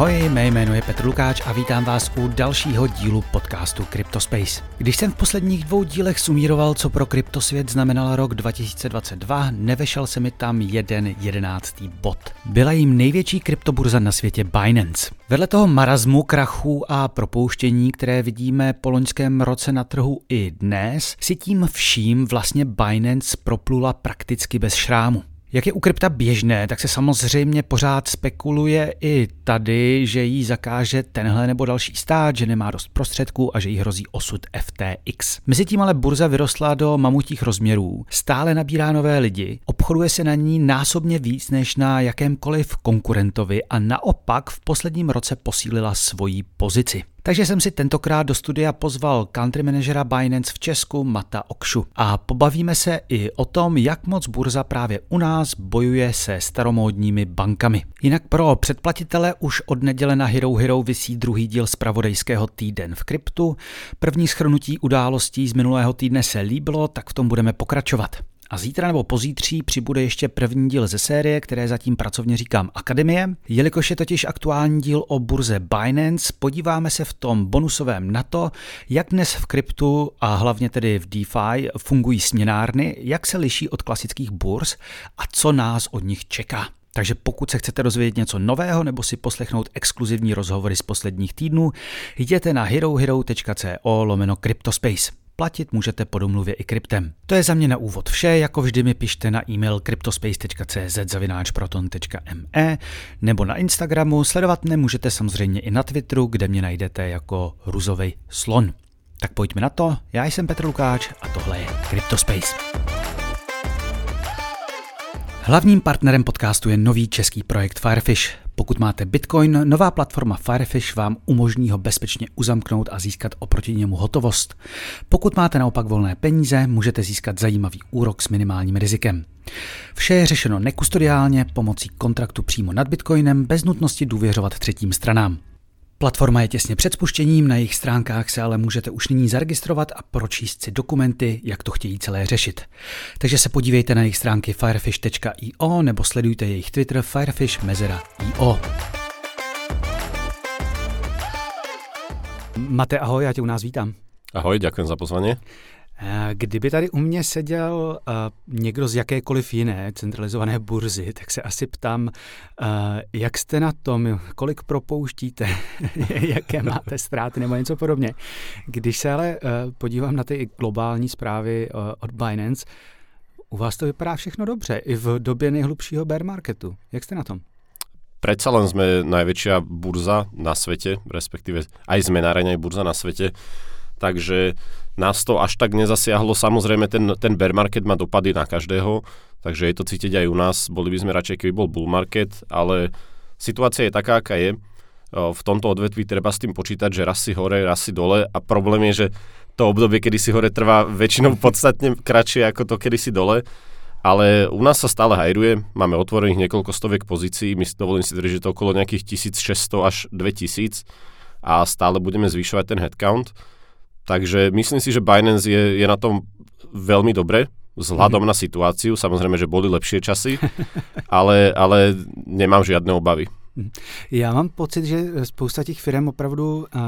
Ahoj, mé jméno je Petr Lukáč a vítám vás u dalšího dílu podcastu CryptoSpace. Když jsem v posledních dvou dílech sumíroval, co pro kryptosvět znamenal rok 2022, nevešel se mi tam jeden jedenáctý bod. Byla jim největší kryptoburza na světě Binance. Vedle toho marazmu, krachu a propouštění, které vidíme po loňském roce na trhu i dnes, si tím vším vlastně Binance proplula prakticky bez šrámu. Jak je u krypta běžné, tak se samozřejmě pořád spekuluje i tady, že jí zakáže tenhle nebo další stát, že nemá dost prostředků a že jí hrozí osud FTX. Mezitím ale burza vyrostla do mamutích rozměrů, stále nabírá nové lidi, obchoduje se na ní násobně víc než na jakémkoliv konkurentovi a naopak v posledním roce posílila svoji pozici. Takže jsem si tentokrát do studia pozval country managera Binance v Česku Mata Okšu a pobavíme se i o tom, jak moc burza právě u nás bojuje se staromódními bankami. Jinak pro předplatitele už od neděle na Hero Hero vysí druhý díl z pravodejského týden v kryptu. První schrnutí událostí z minulého týdne se líbilo, tak v tom budeme pokračovat. A zítra nebo pozítří přibude ještě první díl ze série, které zatím pracovně říkám Akademie. Jelikož je totiž aktuální díl o burze Binance, podíváme se v tom bonusovém na to, jak dnes v kryptu a hlavně tedy v DeFi fungují směnárny, jak se liší od klasických burz a co nás od nich čeká. Takže pokud se chcete dozvědět něco nového nebo si poslechnout exkluzivní rozhovory z posledních týdnů, jděte na herohero.co lomeno CryptoSpace. Platit můžete po domluvě i kryptem. To je za mě na úvod vše, jako vždy mi pište na e-mail cryptospace.cz zavináčproton.me nebo na Instagramu, sledovat nemůžete samozřejmě i na Twitteru, kde mě najdete jako ruzovej slon. Tak pojďme na to, já jsem Petr Lukáč a tohle je CryptoSpace. Hlavním partnerem podcastu je nový český projekt Firefish. Pokud máte Bitcoin, nová platforma Firefish vám umožní ho bezpečně uzamknout a získat oproti němu hotovost. Pokud máte naopak volné peníze, můžete získat zajímavý úrok s minimálním rizikem. Vše je řešeno nekustodiálně pomocí kontraktu přímo nad Bitcoinem bez nutnosti důvěřovat třetím stranám. Platforma je těsně před spuštěním, na jejich stránkách se ale můžete už nyní zaregistrovat a pročíst si dokumenty, jak to chtějí celé řešit. Takže se podívejte na jejich stránky firefish.io nebo sledujte jejich Twitter firefish.io. Mate, ahoj, já tě u nás vítám. Ahoj, děkuji za pozvání. Eh, kdyby tady u mě seděl uh, někdo z jakékoliv jiné centralizované burzy, tak se asi ptám, uh, jak jste na tom, kolik propouštíte, jaké máte ztráty nebo něco podobně. Když se ale podívám na ty globální zprávy od Binance, u vás to vypadá všechno dobře, i v době nejhlubšího bear marketu. Jak jste na tom? Predsa len sme najväčšia burza na svete, respektíve aj zmenáreň, aj burza na svete takže nás to až tak nezasiahlo. Samozrejme, ten, ten bear market má dopady na každého, takže je to cítiť aj u nás. Boli by sme radšej, keby bol bull market, ale situácia je taká, aká je. V tomto odvetví treba s tým počítať, že raz si hore, raz si dole a problém je, že to obdobie, kedy si hore trvá väčšinou podstatne kratšie ako to, kedy si dole. Ale u nás sa stále hajruje, máme otvorených niekoľko stoviek pozícií, my dovolím si že to okolo nejakých 1600 až 2000 a stále budeme zvyšovať ten headcount. Takže myslím si, že Binance je, je na tom veľmi dobre, vzhľadom mm-hmm. na situáciu. Samozrejme, že boli lepšie časy, ale, ale nemám žiadne obavy. Mhm. Já mám pocit, že spousta těch firm opravdu uh,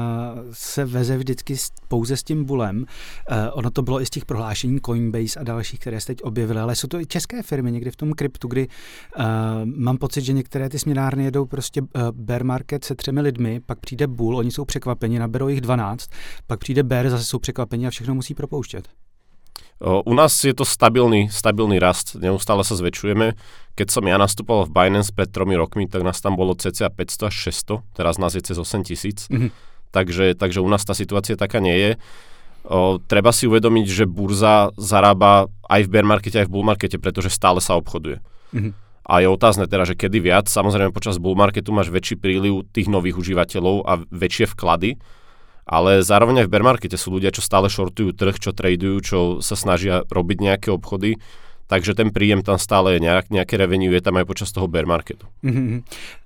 se veze vždycky pouze s tím bulem. Uh, ono to bylo i z těch prohlášení Coinbase a dalších, které se teď objevily, ale jsou to i české firmy někdy v tom kryptu, kdy uh, mám pocit, že některé ty směnárny jedou prostě uh, bear market se třemi lidmi, pak přijde bull, oni jsou překvapeni, naberou jich 12, pak přijde bear, zase jsou překvapeni a všechno musí propouštět. U nás je to stabilný, stabilný rast, neustále sa zväčšujeme. Keď som ja nastupoval v Binance pred tromi rokmi, tak nás tam bolo cca 500 až 600, teraz nás je cez 8 tisíc. Mm-hmm. Takže, takže u nás tá situácia taká nie je. O, treba si uvedomiť, že burza zarába aj v bear markete, aj v bull markete, pretože stále sa obchoduje. Mm-hmm. A je otázne teda, že kedy viac. Samozrejme počas bull marketu máš väčší príliv tých nových užívateľov a väčšie vklady, ale zároveň aj v bear markete sú ľudia, čo stále shortujú trh, čo tradujú, čo sa snažia robiť nejaké obchody. Takže ten príjem tam stále je, nějak, nějaké revenue je tam aj počas toho bear marketu. Mm-hmm.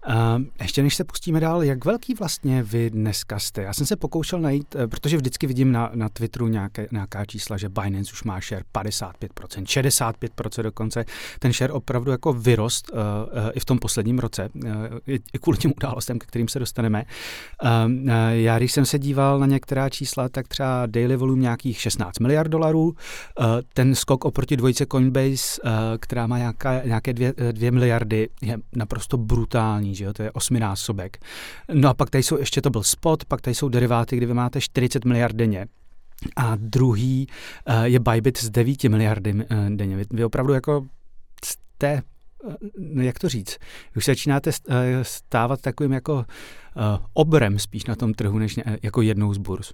Uh, ještě než se pustíme dál, jak velký vlastně vy dneska jste? Já jsem se pokoušel najít, eh, protože vždycky vidím na, na Twitteru nějaké, nějaká čísla, že Binance už má share 55%, 65% dokonce. Ten share opravdu jako vyrost uh, uh, i v tom posledním roce, uh, i, i kvůli těm událostem, k kterým se dostaneme. Uh, uh, já když jsem se díval na některá čísla, tak třeba daily volume nějakých 16 miliard dolarů, uh, ten skok oproti dvojice Coinbase, uh, která má nějaká, nějaké 2 miliardy, je naprosto brutální že jo, to je osminásobek. No a pak tady jsou, ještě to byl spot, pak tady jsou deriváty, kdy vy máte 40 miliard denně. A druhý uh, je Bybit s 9 miliardy denně. Vy, vy opravdu jako jste, no jak to říct, už začínáte stávat takovým jako obrem spíš na tom trhu, než jako jednou z burz.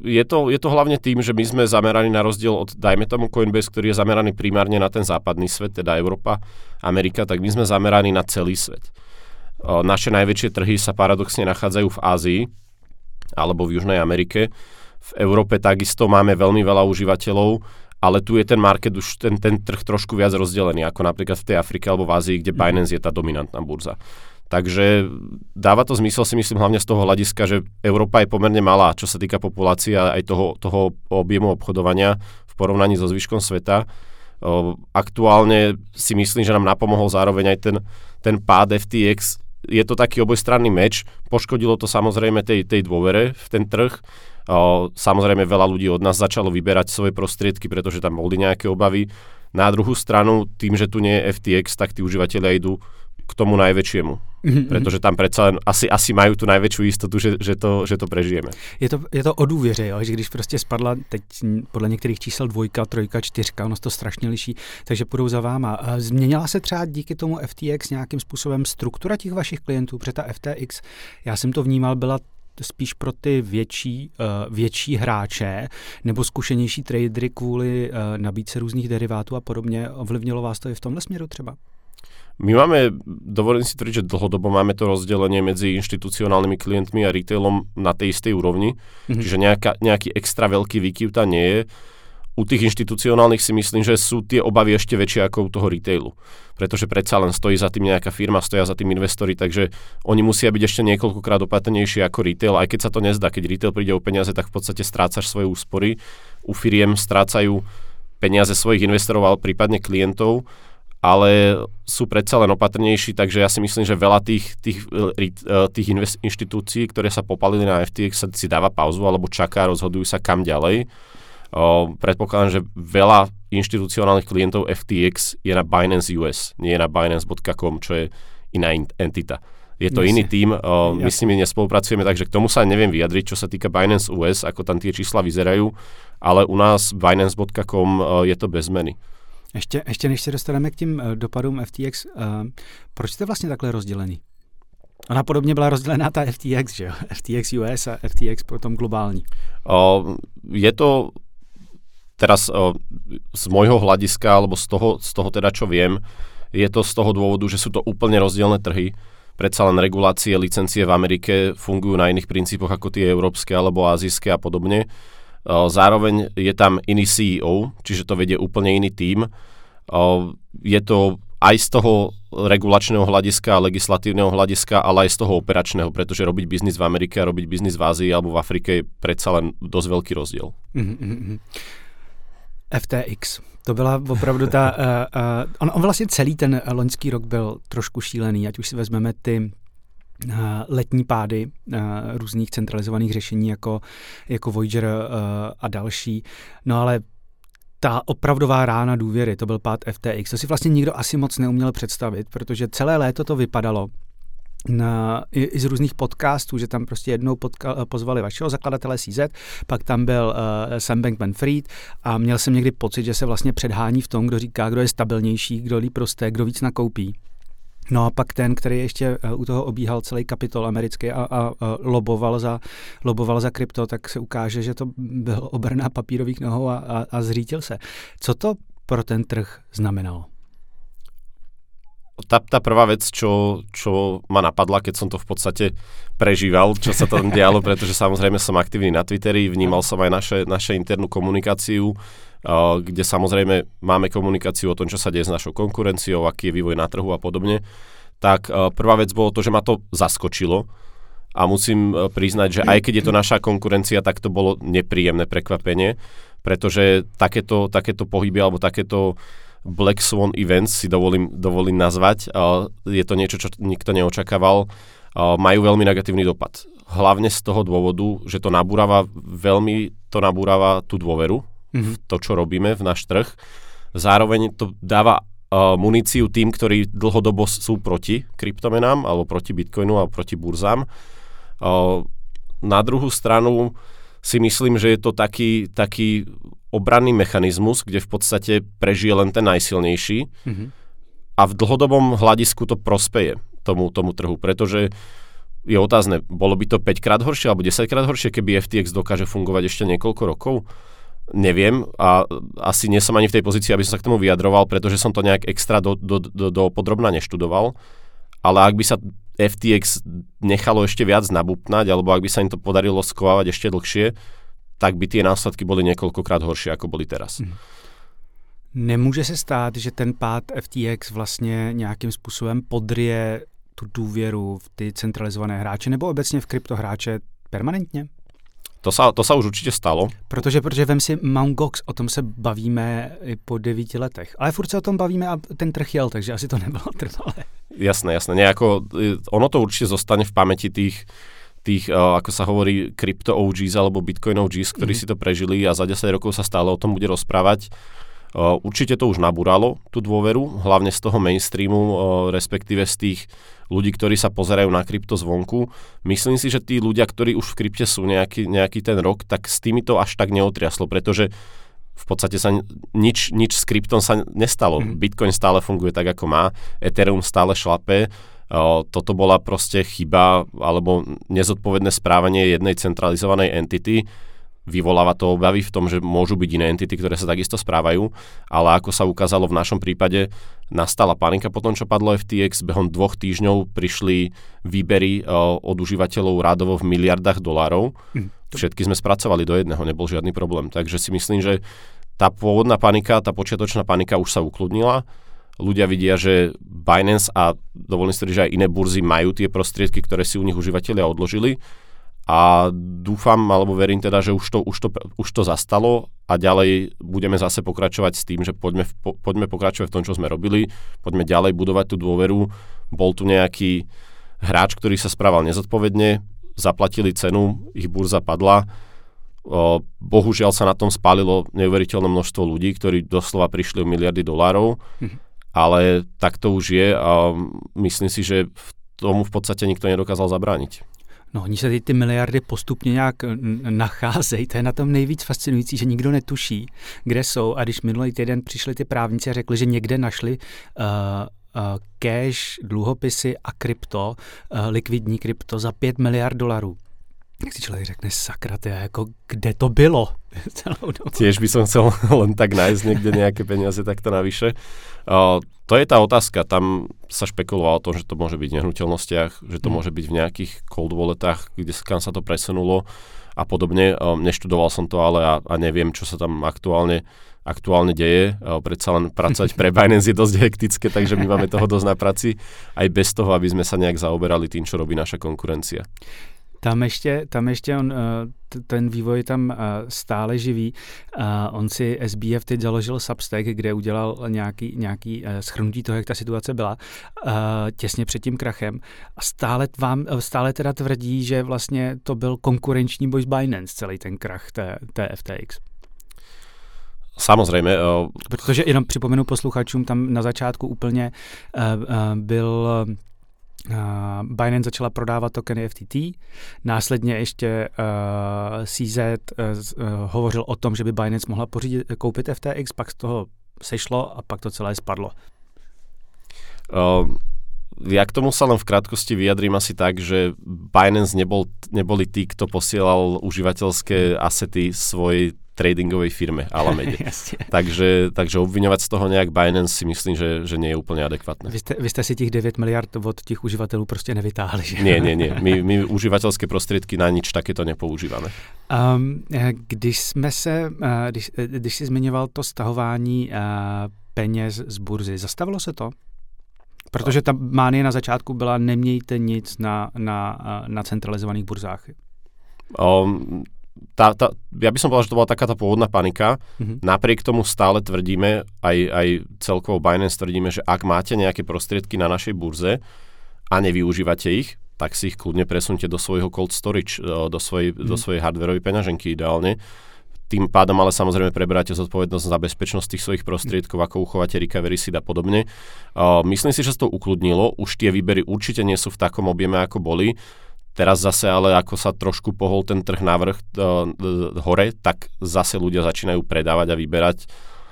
Je, to, je to hlavne tým, že my sme zameraní na rozdiel od, dajme tomu Coinbase, ktorý je zameraný primárne na ten západný svet, teda Európa, Amerika, tak my sme zameraní na celý svet. Naše najväčšie trhy sa paradoxne nachádzajú v Ázii alebo v Južnej Amerike. V Európe takisto máme veľmi veľa užívateľov, ale tu je ten market už ten, ten trh trošku viac rozdelený, ako napríklad v tej Afrike alebo v Ázii, kde mhm. Binance je tá dominantná burza. Takže dáva to zmysel si myslím hlavne z toho hľadiska, že Európa je pomerne malá, čo sa týka populácie a aj toho, toho objemu obchodovania v porovnaní so zvyškom sveta. Aktuálne si myslím, že nám napomohol zároveň aj ten, ten pád FTX. Je to taký obojstranný meč. Poškodilo to samozrejme tej, tej dôvere v ten trh. Samozrejme veľa ľudí od nás začalo vyberať svoje prostriedky, pretože tam boli nejaké obavy. Na druhú stranu, tým, že tu nie je FTX, tak tí užívateľia idú k tomu najväčšiemu. Mm-hmm. Pretože tam predsa len asi, asi majú tu najväčšiu istotu, že, že, to, že to prežijeme. Je to, je to o důvěře, jo? že když prostě spadla teď podle některých čísel dvojka, trojka, čtyřka, ono to strašně liší, takže půjdou za váma. Změnila se třeba díky tomu FTX nějakým způsobem struktura těch vašich klientů, protože ta FTX, já jsem to vnímal, byla spíš pro ty větší, uh, větší hráče nebo zkušenější tradery kvůli uh, nabídce různých derivátů a podobně. Ovlivnilo vás to i v tomhle směru třeba? My máme, dovolím si tvrdiť, že dlhodobo máme to rozdelenie medzi inštitucionálnymi klientmi a retailom na tej istej úrovni, mm-hmm. čiže nejaká, nejaký extra veľký výkyv tam nie je. U tých inštitucionálnych si myslím, že sú tie obavy ešte väčšie ako u toho retailu. Pretože predsa len stojí za tým nejaká firma, stoja za tým investori, takže oni musia byť ešte niekoľkokrát opatrnejšie ako retail, aj keď sa to nezdá. Keď retail príde o peniaze, tak v podstate strácaš svoje úspory. U firiem strácajú peniaze svojich investorov, ale prípadne klientov ale sú predsa len opatrnejší, takže ja si myslím, že veľa tých, tých, e, tých invest, inštitúcií, ktoré sa popalili na FTX, sa si dáva pauzu alebo čaká, rozhodujú sa kam ďalej. O, predpokladám, že veľa inštitucionálnych klientov FTX je na Binance US, nie je na Binance.com, čo je iná entita. Je to Jasne. iný tím, o, my s nimi nespolupracujeme, takže k tomu sa neviem vyjadriť, čo sa týka Binance US, ako tam tie čísla vyzerajú, ale u nás Binance.com je to bez zmeny. Ještě, ještě než se dostaneme k tím uh, dopadům FTX, eh, proč jste vlastně takhle rozdělený? Ona podobně byla rozdělená ta FTX, že jo? FTX US a FTX potom globální. O, je to teraz o, z môjho hľadiska, alebo z toho, z toho teda, čo viem, je to z toho dôvodu, že sú to úplne rozdielne trhy. Predsa len regulácie, licencie v Amerike fungujú na iných princípoch ako tie európske alebo azijské a podobne. Zároveň je tam iný CEO, čiže to vedie úplne iný tím. Je to aj z toho regulačného hľadiska, legislatívneho hľadiska, ale aj z toho operačného, pretože robiť biznis v Amerike a robiť biznis v Ázii alebo v Afrike je predsa len dosť veľký rozdiel. Mm-hmm. FTX. To byla opravdu ta... Uh, uh, on, on vlastně celý ten loňský rok byl trošku šílený, ať už si vezmeme ty letní pády eh, různých centralizovaných řešení jako, jako Voyager eh, a další. No ale ta opravdová rána důvěry, to byl pád FTX, to si vlastně nikdo asi moc neuměl představit, protože celé léto to vypadalo, na, i, i z různých podcastů, že tam prostě jednou podka, pozvali vašeho zakladatele CZ, pak tam byl uh, Sam Bankman-Fried a měl jsem někdy pocit, že se vlastně předhání v tom, kdo říká, kdo je stabilnější, kdo líp roste, kdo víc nakoupí. No a pak ten, který ještě eh, u toho obíhal celý kapitol americký a, a, a loboval, za, loboval za krypto, tak se ukáže, že to byl obrná papírových nohou a, a, a zřítil se. Co to pro ten trh znamenalo? tá, tá prvá vec, čo, čo ma napadla, keď som to v podstate prežíval, čo sa tam dialo, pretože samozrejme som aktívny na Twitteri, vnímal som aj naše, naše internú komunikáciu, kde samozrejme máme komunikáciu o tom, čo sa deje s našou konkurenciou, aký je vývoj na trhu a podobne, tak prvá vec bolo to, že ma to zaskočilo a musím priznať, že aj keď je to naša konkurencia, tak to bolo nepríjemné prekvapenie, pretože takéto, takéto pohyby alebo takéto Black Swan Events si dovolím, dovolím nazvať, je to niečo, čo nikto neočakával, majú veľmi negatívny dopad. Hlavne z toho dôvodu, že to nabúrava, veľmi to nabúrava tú dôveru mm-hmm. v to, čo robíme, v náš trh. Zároveň to dáva uh, muníciu tým, ktorí dlhodobo sú proti kryptomenám alebo proti bitcoinu alebo proti burzám. Uh, na druhú stranu si myslím, že je to taký, taký obranný mechanizmus, kde v podstate prežije len ten najsilnejší mm-hmm. a v dlhodobom hľadisku to prospeje tomu, tomu trhu, pretože je otázne, bolo by to 5 krát horšie alebo 10 krát horšie, keby FTX dokáže fungovať ešte niekoľko rokov? Neviem a asi nie som ani v tej pozícii, aby som sa k tomu vyjadroval, pretože som to nejak extra do, do, do, do podrobna neštudoval. Ale ak by sa FTX nechalo ešte viac nabupnať, alebo ak by sa im to podarilo skovávať ešte dlhšie, tak by tie následky boli niekoľkokrát horšie, ako boli teraz. Mm. Nemůže se stát, že ten pád FTX vlastně nějakým způsobem podrie tu důvěru v ty centralizované hráče nebo obecně v kryptohráče permanentně? To sa, to sa už určite stalo. Protože, protože vem si Mt. Gox, o tom se bavíme po devíti letech. Ale furt se o tom bavíme a ten trh jel, takže asi to nebylo trvalé. Jasné, jasné. Nejako, ono to určite zostane v pamäti tých, tých, uh, ako sa hovorí, crypto OGs alebo Bitcoin OGs, ktorí mm. si to prežili a za 10 rokov sa stále o tom bude rozprávať. Uh, určite to už nabúralo, tú dôveru, hlavne z toho mainstreamu, uh, respektíve z tých ľudí, ktorí sa pozerajú na krypto zvonku. Myslím si, že tí ľudia, ktorí už v krypte sú nejaký, nejaký ten rok, tak s tými to až tak neotriaslo, pretože v podstate sa nič, nič s kryptom sa nestalo. Mm. Bitcoin stále funguje tak, ako má, Ethereum stále šlape, toto bola proste chyba alebo nezodpovedné správanie jednej centralizovanej entity. Vyvoláva to obavy v tom, že môžu byť iné entity, ktoré sa takisto správajú, ale ako sa ukázalo v našom prípade, nastala panika po tom, čo padlo FTX. Behom dvoch týždňov prišli výbery od užívateľov rádovo v miliardách dolárov. Hm. Všetky sme spracovali do jedného, nebol žiadny problém. Takže si myslím, že tá pôvodná panika, tá počiatočná panika už sa ukludnila ľudia vidia, že Binance a dovolím si že aj iné burzy majú tie prostriedky, ktoré si u nich užívateľia odložili a dúfam, alebo verím teda, že už to, už to, už to zastalo a ďalej budeme zase pokračovať s tým, že poďme, po, poďme pokračovať v tom, čo sme robili, poďme ďalej budovať tú dôveru. Bol tu nejaký hráč, ktorý sa správal nezodpovedne, zaplatili cenu, ich burza padla, O, bohužiaľ sa na tom spálilo neuveriteľné množstvo ľudí, ktorí doslova prišli o miliardy dolárov. Mm-hmm ale tak to už je a myslím si, že v tomu v podstate nikto nedokázal zabrániť. No, oni se ty, ty miliardy postupně nějak nacházejí. To je na tom nejvíc fascinující, že nikdo netuší, kde jsou. A když minulý týden přišli ty právníci a řekli, že někde našli uh, uh, cash, dluhopisy a krypto, uh, likvidní krypto za 5 miliard dolarů, tak si človek řekne, sakra, to ako, kde to bylo celou dobu. Tiež by som chcel len tak nájsť niekde nejaké peniaze takto navyše. Uh, to je tá otázka, tam sa špekulovalo o tom, že to môže byť v nehnuteľnostiach, že to mm. môže byť v nejakých cold walletách, kde kam sa to presunulo a podobne. Uh, neštudoval som to ale a, a neviem, čo sa tam aktuálne aktuálne deje. Predsa len pracovať pre Binance je dosť hektické, takže my máme toho dosť na práci, aj bez toho, aby sme sa nejak zaoberali tým, čo robí naša konkurencia. Tam ještě, tam ještě on, eh, ten vývoj tam eh, stále živý. On si SBF teď založil Substack, kde udělal nějaký, nějaký eh, schrnutí toho, jak ta situace byla těsně před tím krachem. A stále, vám, stále teda tvrdí, že vlastně to byl konkurenční boj s Binance, celý ten krach té, té FTX. Samozrejme. Protože jenom připomenu posluchačům, tam na začátku úplně byl Binance začala prodávat tokeny FTT, následně ještě uh, CZ uh, uh, hovořil o tom, že by Binance mohla pořídit, koupit FTX, pak z toho sešlo a pak to celé spadlo. Uh, ja k tomu sa len v krátkosti vyjadrím asi tak, že Binance nebol, neboli tí, kto posielal užívateľské asety svojej tradingovej firme Alamede. takže, takže obviňovať z toho nejak Binance si myslím, že, že nie je úplne adekvátne. Vy ste, vy ste si tých 9 miliard od tých uživatelů prostě nevytáhli, že? Nie, nie, nie. My, my uživatelské prostriedky na nič takéto nepoužíváme. Um, když jsme se, uh, když, když jsi zmiňoval to stahování uh, peněz z burzy, zastavilo se to? Protože ta mánie na začátku byla nemějte nic na, na, na centralizovaných burzách. Um, tá, tá, ja by som povedal, že to bola taká tá pôvodná panika. Mm-hmm. Napriek tomu stále tvrdíme, aj, aj celkovo Binance tvrdíme, že ak máte nejaké prostriedky na našej burze a nevyužívate ich, tak si ich kľudne presunte do svojho cold storage, do svojej, mm-hmm. do svojej hardwareovej peňaženky ideálne. Tým pádom ale samozrejme preberáte zodpovednosť za bezpečnosť tých svojich prostriedkov, ako uchovate recovery seed a podobne. Uh, myslím si, že sa to ukludnilo. Už tie výbery určite nie sú v takom objeme, ako boli. Teraz zase ale ako sa trošku pohol ten trh návrh uh, hore, tak zase ľudia začínajú predávať a vyberať.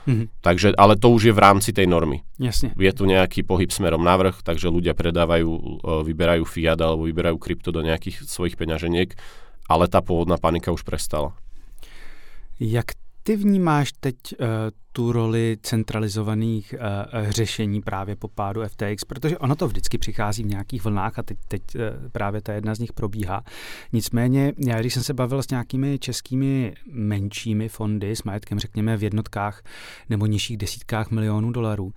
Mm-hmm. Takže, ale to už je v rámci tej normy. Jasne. Je tu nejaký pohyb smerom navrh, takže ľudia predávajú, uh, vyberajú fiat alebo vyberajú krypto do nejakých svojich peňaženiek, ale tá pôvodná panika už prestala. Jak ty vnímáš teď uh, tu roli centralizovaných uh, řešení právě po pádu FTX, protože ono to vždycky přichází v nějakých vlnách a teď, teď uh, právě ta jedna z nich probíhá. Nicméně, já když jsem se bavil s nějakými českými menšími fondy s majetkem, řekněme, v jednotkách nebo nižších desítkách milionů dolarů,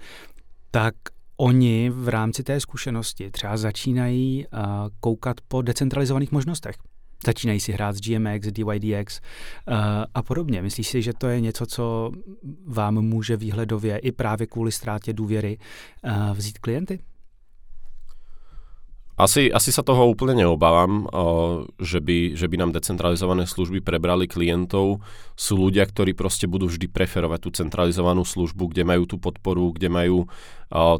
tak oni v rámci té zkušenosti třeba začínají uh, koukat po decentralizovaných možnostech začínají si hrát s GMX, DYDX uh, eh, a podobně. Myslíš si, že to je něco, co vám může výhledově i právě kvůli ztrátě důvěry uh, vzít klienty? Asi, asi sa toho úplne neobávam, že by, že by nám decentralizované služby prebrali klientov. Sú ľudia, ktorí proste budú vždy preferovať tú centralizovanú službu, kde majú tú podporu, kde majú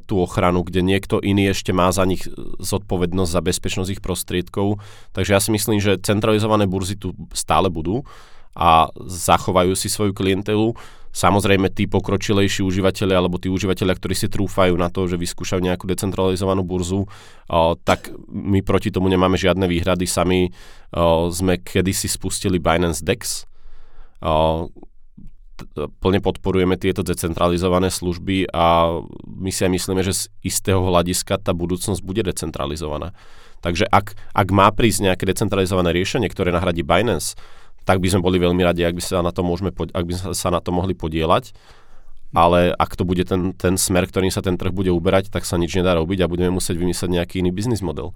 tú ochranu, kde niekto iný ešte má za nich zodpovednosť za bezpečnosť ich prostriedkov. Takže ja si myslím, že centralizované burzy tu stále budú a zachovajú si svoju klientelu. Samozrejme, tí pokročilejší užívateľia alebo tí užívateľia, ktorí si trúfajú na to, že vyskúšajú nejakú decentralizovanú burzu, o, tak my proti tomu nemáme žiadne výhrady. Sami o, sme kedysi spustili Binance DEX. O, plne podporujeme tieto decentralizované služby a my si aj myslíme, že z istého hľadiska tá budúcnosť bude decentralizovaná. Takže ak, ak má prísť nejaké decentralizované riešenie, ktoré nahradí Binance, tak by sme boli veľmi radi, ak by sa na to, môžeme, ak by sa na to mohli podielať. Ale ak to bude ten, ten smer, ktorým sa ten trh bude uberať, tak sa nič nedá robiť a budeme musieť vymyslet nějaký jiný business model.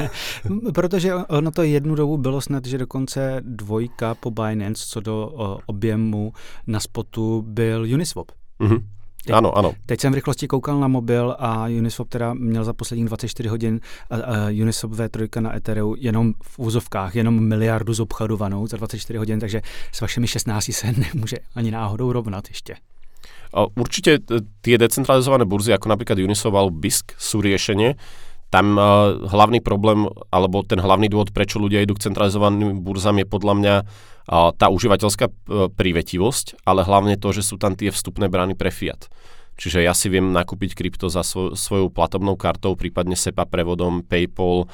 Protože ono to jednu dobu bylo snad, že dokonce dvojka po Binance co do objemu na spotu byl Uniswap. Mm-hmm. Teď, ano, ano. Teď jsem v rychlosti koukal na mobil a Uniswap teda měl za posledních 24 hodin a, a Uniswap V3 na Ethereum jenom v úzovkách, jenom miliardu zobchodovanou za 24 hodin, takže s vašimi 16 se nemůže ani náhodou rovnat ještě. Určite tie decentralizované burzy, ako napríklad Uniswap alebo BISC, sú riešenie. Tam uh, hlavný problém, alebo ten hlavný dôvod, prečo ľudia idú k centralizovaným burzám, je podľa mňa tá užívateľská e, prívetivosť, ale hlavne to, že sú tam tie vstupné brány pre fiat. Čiže ja si viem nakúpiť krypto za svoj, svojou platobnou kartou, prípadne SEPA prevodom, PayPal,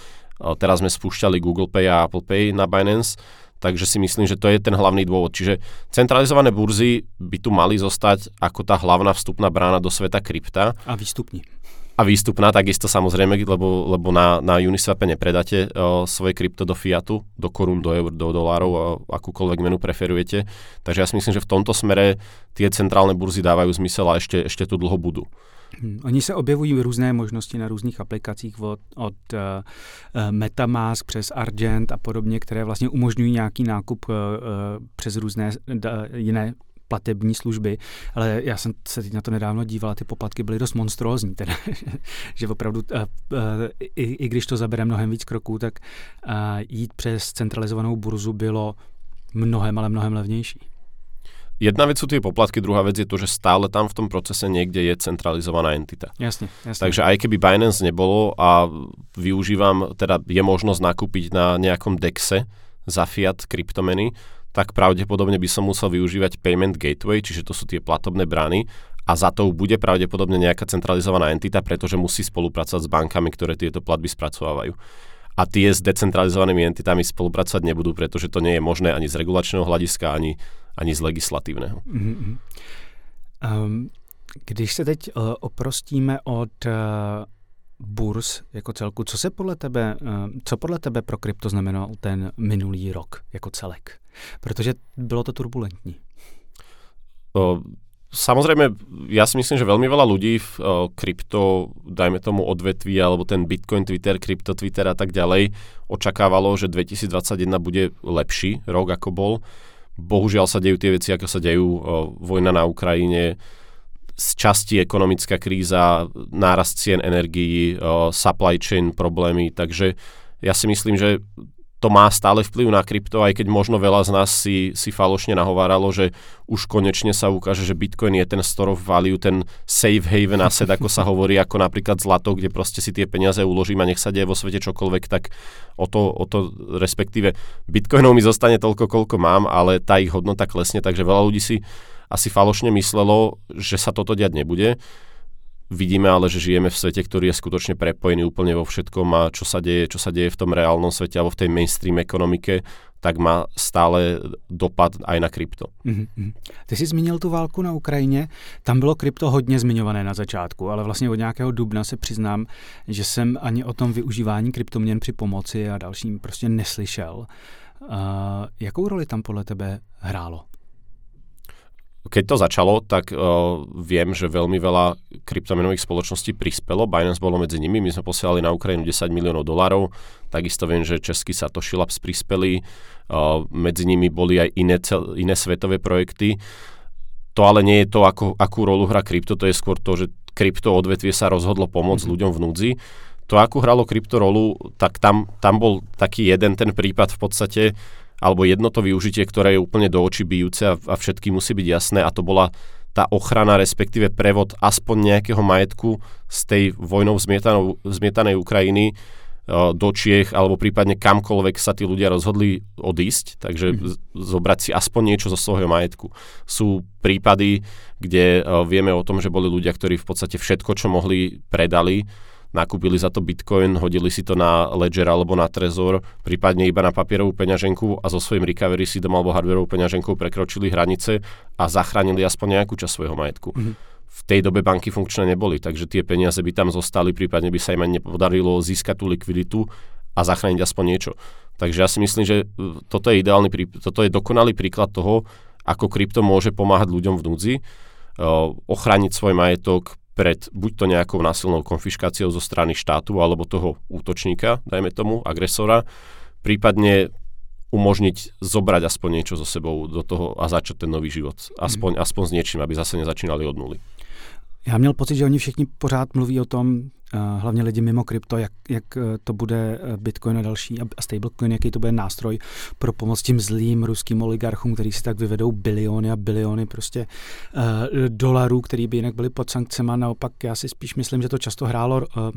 teraz sme spúšťali Google Pay a Apple Pay na Binance, takže si myslím, že to je ten hlavný dôvod. Čiže centralizované burzy by tu mali zostať ako tá hlavná vstupná brána do sveta krypta. A výstupní a výstupná takisto samozrejme, lebo, lebo na, na Uniswape nepredáte o, svoje krypto do fiatu, do korún, do eur, do dolárov, o, akúkoľvek menu preferujete. Takže ja si myslím, že v tomto smere tie centrálne burzy dávajú zmysel a ešte, ešte tu dlho budú. Hmm. Oni se objevují různé možnosti na různých aplikacích od, od uh, Metamask přes Argent a podobně, které vlastně umožňují nějaký nákup uh, přes různé uh, jiné platební služby, ale já jsem se teď na to nedávno díval, ty poplatky byly dost monstrózní, teda, že opravdu, uh, uh, i, i když to zabere mnohem víc kroků, tak uh, jít přes centralizovanou burzu bylo mnohem, ale mnohem levnější. Jedna vec sú tie poplatky, druhá vec je to, že stále tam v tom procese niekde je centralizovaná entita. Jasne, jasne. Takže aj keby Binance nebolo a využívam, teda je možnosť nakúpiť na nejakom DEXe za fiat kryptomeny, tak pravdepodobne by som musel využívať Payment Gateway, čiže to sú tie platobné brány a za to bude pravdepodobne nejaká centralizovaná entita, pretože musí spolupracovať s bankami, ktoré tieto platby spracovávajú. A tie s decentralizovanými entitami spolupracovať nebudú, pretože to nie je možné ani z regulačného hľadiska, ani, ani z legislatívneho. Mm-hmm. Um, když se teď uh, oprostíme od uh, burs jako celku, co se podle tebe, uh, co podle tebe pro krypto znamenal ten minulý rok jako celek? Protože bylo to turbulentní. Uh, Samozrejme, ja si myslím, že veľmi veľa ľudí v krypto, dajme tomu odvetví, alebo ten Bitcoin Twitter, krypto Twitter a tak ďalej, očakávalo, že 2021 bude lepší rok, ako bol. Bohužiaľ sa dejú tie veci, ako sa dejú uh, vojna na Ukrajine, z časti ekonomická kríza, nárast cien energií, supply chain problémy, takže ja si myslím, že to má stále vplyv na krypto, aj keď možno veľa z nás si, si falošne nahováralo, že už konečne sa ukáže, že Bitcoin je ten store of value, ten safe haven asset, ako sa hovorí, ako napríklad zlato, kde proste si tie peniaze uložím a nech sa deje vo svete čokoľvek, tak o to, o to respektíve Bitcoinov mi zostane toľko, koľko mám, ale tá ich hodnota klesne, takže veľa ľudí si asi falošne myslelo, že sa toto diať nebude. Vidíme ale, že žijeme v svete, ktorý je skutočne prepojený úplne vo všetkom a čo sa deje, čo sa deje v tom reálnom svete alebo v tej mainstream ekonomike, tak má stále dopad aj na krypto. Mm-hmm. Ty jsi zmínil tu válku na Ukrajině, tam bylo krypto hodně zmiňované na začátku, ale vlastně od nějakého dubna se přiznám, že jsem ani o tom využívání kryptoměn při pomoci a dalším prostě neslyšel. Uh, jakou roli tam podle tebe hrálo? Keď to začalo, tak uh, viem, že veľmi veľa kryptomenových spoločností prispelo. Binance bolo medzi nimi. My sme posielali na Ukrajinu 10 miliónov dolárov. Takisto viem, že český Satoshi Labs prispeli. Uh, medzi nimi boli aj iné, cel, iné svetové projekty. To ale nie je to, ako, akú rolu hrá krypto. To je skôr to, že krypto odvetvie sa rozhodlo pomôcť mm-hmm. ľuďom v núdzi. To, akú hralo krypto rolu, tak tam, tam bol taký jeden ten prípad v podstate, alebo jedno to využitie, ktoré je úplne do očí bijúce a, a všetky musí byť jasné a to bola tá ochrana, respektíve prevod aspoň nejakého majetku z tej vojnou zmietanej Ukrajiny e, do Čiech alebo prípadne kamkoľvek sa tí ľudia rozhodli odísť, takže mm. zobrať si aspoň niečo zo svojho majetku. Sú prípady, kde e, vieme o tom, že boli ľudia, ktorí v podstate všetko, čo mohli, predali nakúpili za to bitcoin, hodili si to na Ledger alebo na Trezor, prípadne iba na papierovú peňaženku a so svojím recovery si dom alebo hardwareovou peňaženkou prekročili hranice a zachránili aspoň nejakú časť svojho majetku. Mm-hmm. V tej dobe banky funkčné neboli, takže tie peniaze by tam zostali, prípadne by sa im ani nepodarilo získať tú likviditu a zachrániť aspoň niečo. Takže ja si myslím, že e, toto je ideálny, toto je dokonalý príklad toho, ako krypto môže pomáhať ľuďom v núdzi, e, ochrániť svoj majetok, pred buď to nejakou násilnou konfiškáciou zo strany štátu alebo toho útočníka, dajme tomu, agresora, prípadne umožniť zobrať aspoň niečo so sebou do toho a začať ten nový život. Aspoň, mm. aspoň s niečím, aby zase nezačínali od nuly. Já měl pocit, že oni všichni pořád mluví o tom, hlavně lidi mimo krypto, jak, jak eh, to bude eh, Bitcoin a další a stablecoin, jaký to bude nástroj pro pomoc tím zlým ruským oligarchům, kteří si tak vyvedou biliony a biliony prostě uh, dolarů, který by jinak byly pod sankcemi. Naopak já si spíš myslím, že to často hrálo, uh,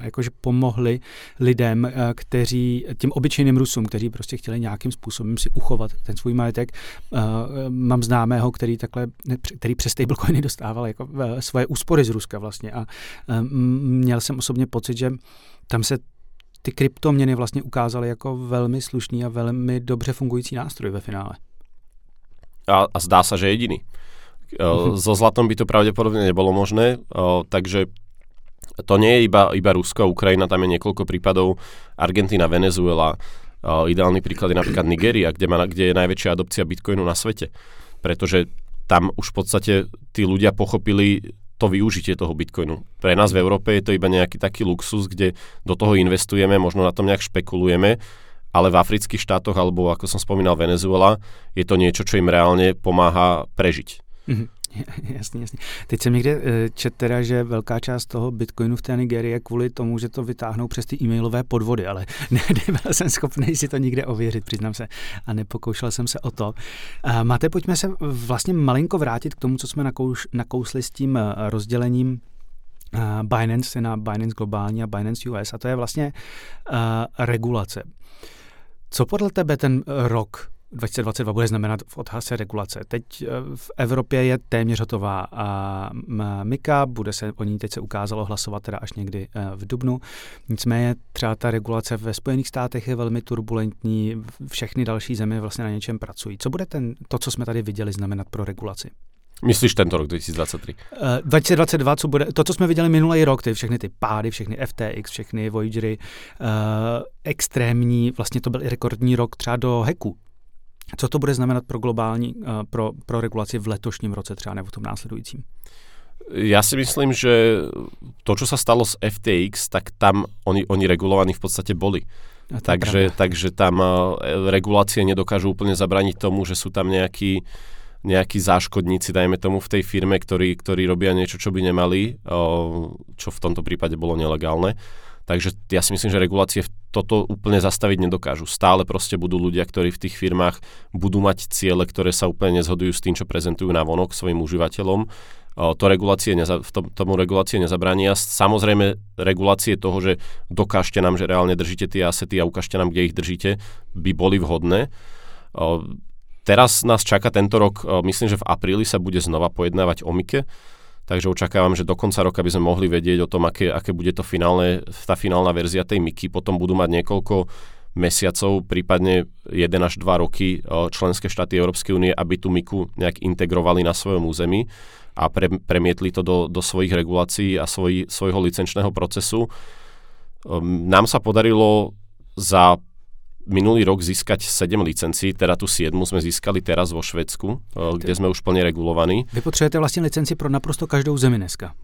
jakože pomohli lidem, uh, kteří, tím obyčejným Rusům, kteří prostě chtěli nějakým způsobem si uchovat ten svůj majetek. Uh, mám známého, který takhle, který přes stablecoiny dostával jako uh, svoje úspory z Ruska vlastně a um, měl jsem osobně pocit, že tam se ty kryptoměny vlastně ukázaly jako velmi slušný a velmi dobře fungující nástroj ve finále. A, a zdá sa, že jediný. Mm-hmm. So zlatom by to pravdepodobne nebolo možné, takže to nie je iba, iba Rusko Ukrajina, tam je niekoľko prípadov, Argentina, Venezuela, ideálny príklad je napríklad Nigeria, kde, má, kde je najväčšia adopcia bitcoinu na svete, pretože tam už v podstate tí ľudia pochopili to využitie toho bitcoinu. Pre nás v Európe je to iba nejaký taký luxus, kde do toho investujeme, možno na tom nejak špekulujeme, ale v afrických štátoch, alebo ako som spomínal Venezuela, je to niečo, čo im reálne pomáha prežiť. Mm-hmm. Jasně, jasně. Teď jsem někde eh, čet teda, že velká část toho bitcoinu v té Nigerii je kvůli tomu, že to vytáhnou přes ty e-mailové podvody, ale nebyl jsem schopný si to nikde ověřit, přiznám se, a nepokoušel jsem se o to. Máte, pojďme se vlastně malinko vrátit k tomu, co jsme nakous, nakousli s tím eh, rozdělením eh, Binance na Binance globální a Binance US a to je vlastně regulace. Co podle tebe ten rok 2022 bude znamenat v odhase regulace. Teď eh, v Evropě je téměř hotová MIKA, bude se o ní teď se ukázalo hlasovat teda až někdy eh, v Dubnu. Nicméně třeba ta regulace ve Spojených státech je velmi turbulentní, všechny další země vlastně na něčem pracují. Co bude ten, to, co jsme tady viděli, znamenat pro regulaci? Myslíš tento rok 2023? Uh, 2022, co bude, to, co jsme viděli minulý rok, ty všechny ty pády, všechny FTX, všechny Voyagery, uh, extrémní, vlastně to byl i rekordní rok třeba do heku. Co to bude znamenat pro globální, uh, pro, pro regulaci v letošním roce třeba nebo v tom následujícím? Ja si myslím, že to, čo sa stalo s FTX, tak tam oni, oni regulovaní v podstate boli. Takže, takže tam uh, regulácie nedokážu úplne zabraniť tomu, že sú tam nejakí nejakí záškodníci, dajme tomu, v tej firme, ktorí, ktorí robia niečo, čo by nemali, čo v tomto prípade bolo nelegálne. Takže ja si myslím, že regulácie toto úplne zastaviť nedokážu. Stále proste budú ľudia, ktorí v tých firmách budú mať ciele, ktoré sa úplne nezhodujú s tým, čo prezentujú na vonok svojim užívateľom. To regulácie neza, tomu regulácie nezabrania. Samozrejme, regulácie toho, že dokážte nám, že reálne držíte tie asety a ukážte nám, kde ich držíte, by boli vhodné. Teraz nás čaká tento rok, myslím, že v apríli sa bude znova pojednávať o Mike, takže očakávam, že do konca roka by sme mohli vedieť o tom, aké, aké bude to finálne, tá finálna verzia tej Miky. Potom budú mať niekoľko mesiacov, prípadne 1 až 2 roky e, členské štáty Európskej únie, aby tú Miku nejak integrovali na svojom území a pre, premietli to do, do svojich regulácií a svoj, svojho licenčného procesu. Ehm, nám sa podarilo za minulý rok získať 7 licencií, teda tu 7 sme získali teraz vo Švedsku, eh, kde sme už plne regulovaní. Vy potrebujete vlastne licenci pro naprosto každou zemi dneska.